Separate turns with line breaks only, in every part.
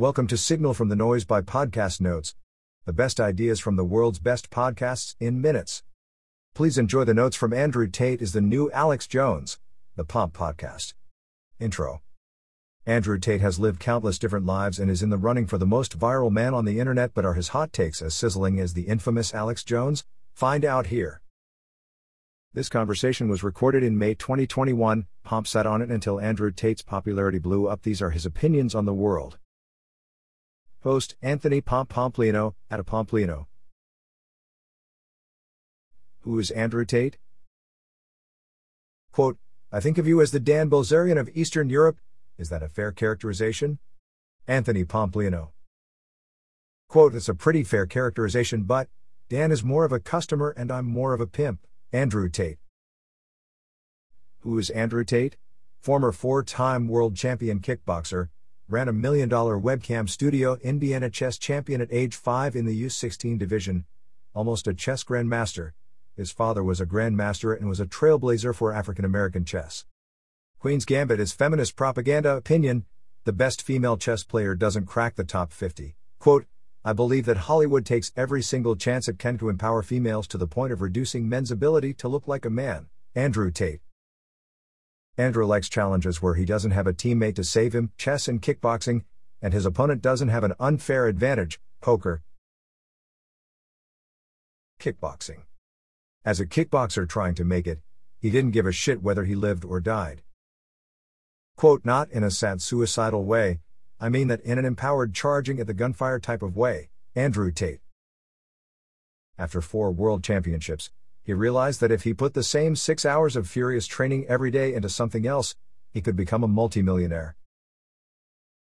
Welcome to Signal from the Noise by Podcast Notes, the best ideas from the world's best podcasts in minutes. Please enjoy the notes from Andrew Tate is the new Alex Jones, the Pomp Podcast. Intro Andrew Tate has lived countless different lives and is in the running for the most viral man on the internet, but are his hot takes as sizzling as the infamous Alex Jones? Find out here. This conversation was recorded in May 2021. Pomp sat on it until Andrew Tate's popularity blew up. These are his opinions on the world. Host Anthony Pomp Pompliano, at a Pompliano. Who is Andrew Tate? Quote, I think of you as the Dan Bilzerian of Eastern Europe. Is that a fair characterization? Anthony Pompliano. Quote, it's a pretty fair characterization, but Dan is more of a customer and I'm more of a pimp. Andrew Tate. Who is Andrew Tate? Former four time world champion kickboxer, ran a million dollar webcam studio, Indiana chess champion at age 5 in the U16 division, almost a chess grandmaster. His father was a grandmaster and was a trailblazer for African American chess. Queen's Gambit is feminist propaganda opinion. The best female chess player doesn't crack the top 50. Quote, I believe that Hollywood takes every single chance it can to empower females to the point of reducing men's ability to look like a man. Andrew Tate. Andrew likes challenges where he doesn't have a teammate to save him, chess and kickboxing, and his opponent doesn't have an unfair advantage, poker. Kickboxing. As a kickboxer trying to make it, he didn't give a shit whether he lived or died. Quote, not in a sad suicidal way, I mean that in an empowered charging at the gunfire type of way. Andrew Tate. After four world championships, he realized that if he put the same six hours of furious training every day into something else, he could become a multimillionaire.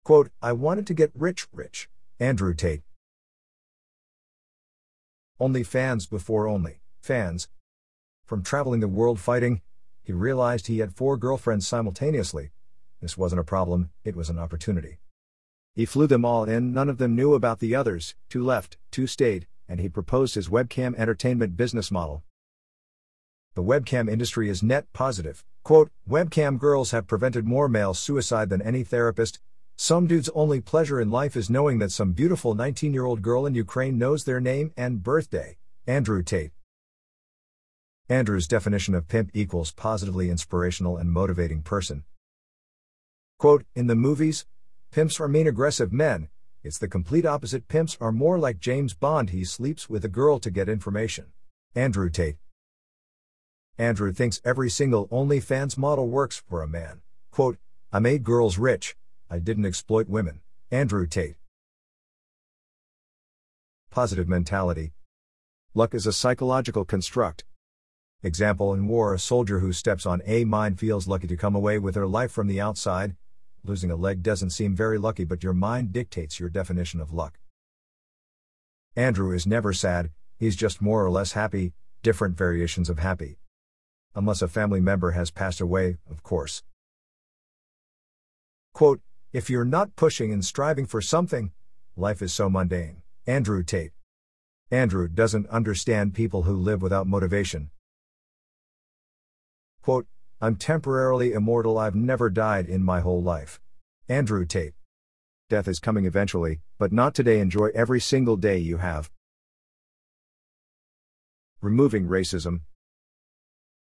Quote, I wanted to get rich, rich. Andrew Tate. OnlyFans before only fans. From traveling the world fighting, he realized he had four girlfriends simultaneously. This wasn't a problem, it was an opportunity. He flew them all in, none of them knew about the others, two left, two stayed, and he proposed his webcam entertainment business model. The webcam industry is net positive. Quote, webcam girls have prevented more male suicide than any therapist. Some dude's only pleasure in life is knowing that some beautiful 19 year old girl in Ukraine knows their name and birthday. Andrew Tate. Andrew's definition of pimp equals positively inspirational and motivating person. Quote, in the movies, Pimps are mean aggressive men, it's the complete opposite. Pimps are more like James Bond, he sleeps with a girl to get information. Andrew Tate. Andrew thinks every single OnlyFans model works for a man. Quote, I made girls rich, I didn't exploit women. Andrew Tate. Positive mentality. Luck is a psychological construct. Example in war, a soldier who steps on a mine feels lucky to come away with her life from the outside, Losing a leg doesn't seem very lucky, but your mind dictates your definition of luck. Andrew is never sad, he's just more or less happy, different variations of happy. Unless a family member has passed away, of course. Quote, if you're not pushing and striving for something, life is so mundane. Andrew Tate. Andrew doesn't understand people who live without motivation. Quote, I'm temporarily immortal, I've never died in my whole life. Andrew Tate. Death is coming eventually, but not today. Enjoy every single day you have. Removing racism.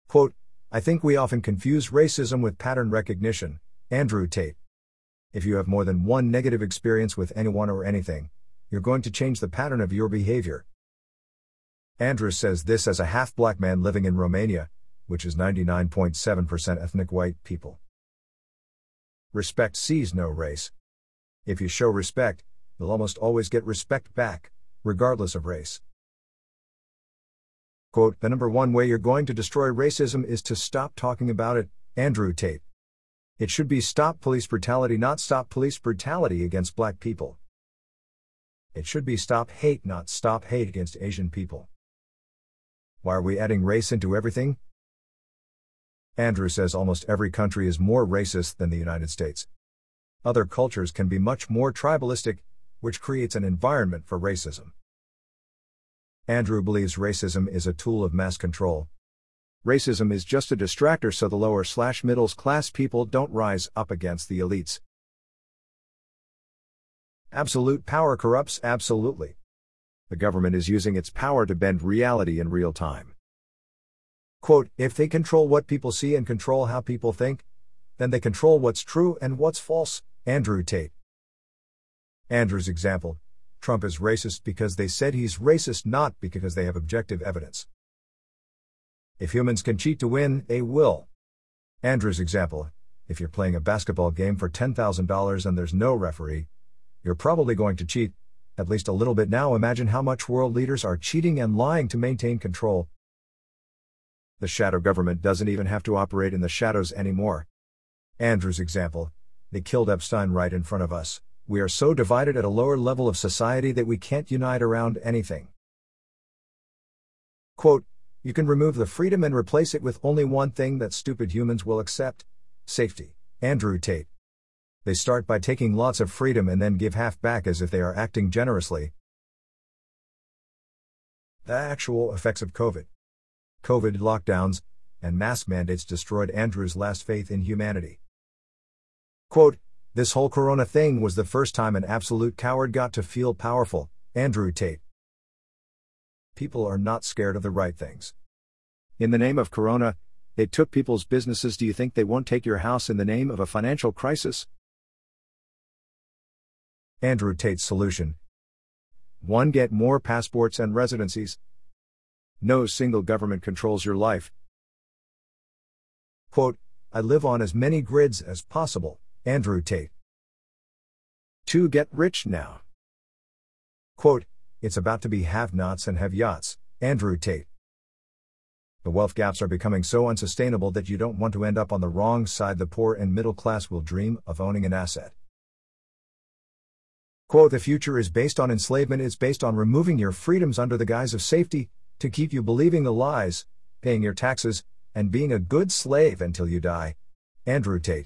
Quote, I think we often confuse racism with pattern recognition. Andrew Tate. If you have more than one negative experience with anyone or anything, you're going to change the pattern of your behavior. Andrew says this as a half black man living in Romania, which is 99.7% ethnic white people. Respect sees no race. If you show respect, you'll almost always get respect back, regardless of race. Quote, the number one way you're going to destroy racism is to stop talking about it, Andrew Tate. It should be stop police brutality, not stop police brutality against black people. It should be stop hate, not stop hate against Asian people. Why are we adding race into everything? Andrew says almost every country is more racist than the United States. Other cultures can be much more tribalistic, which creates an environment for racism. Andrew believes racism is a tool of mass control. Racism is just a distractor so the lower slash middle class people don't rise up against the elites. Absolute power corrupts absolutely. The government is using its power to bend reality in real time. Quote, if they control what people see and control how people think, then they control what's true and what's false. Andrew Tate. Andrew's example Trump is racist because they said he's racist, not because they have objective evidence. If humans can cheat to win, they will. Andrew's example if you're playing a basketball game for $10,000 and there's no referee, you're probably going to cheat, at least a little bit now. Imagine how much world leaders are cheating and lying to maintain control. The shadow government doesn't even have to operate in the shadows anymore. Andrew's example they killed Epstein right in front of us. We are so divided at a lower level of society that we can't unite around anything. Quote, you can remove the freedom and replace it with only one thing that stupid humans will accept safety. Andrew Tate. They start by taking lots of freedom and then give half back as if they are acting generously. The actual effects of COVID. COVID lockdowns and mask mandates destroyed Andrew's last faith in humanity. Quote, This whole corona thing was the first time an absolute coward got to feel powerful, Andrew Tate. People are not scared of the right things. In the name of corona, they took people's businesses. Do you think they won't take your house in the name of a financial crisis? Andrew Tate's solution 1. Get more passports and residencies. No single government controls your life. Quote, I live on as many grids as possible, Andrew Tate. 2. Get rich now. Quote, It's about to be have nots and have yachts, Andrew Tate. The wealth gaps are becoming so unsustainable that you don't want to end up on the wrong side. The poor and middle class will dream of owning an asset. Quote, the future is based on enslavement, it's based on removing your freedoms under the guise of safety, to keep you believing the lies, paying your taxes, and being a good slave until you die. Andrew Tate.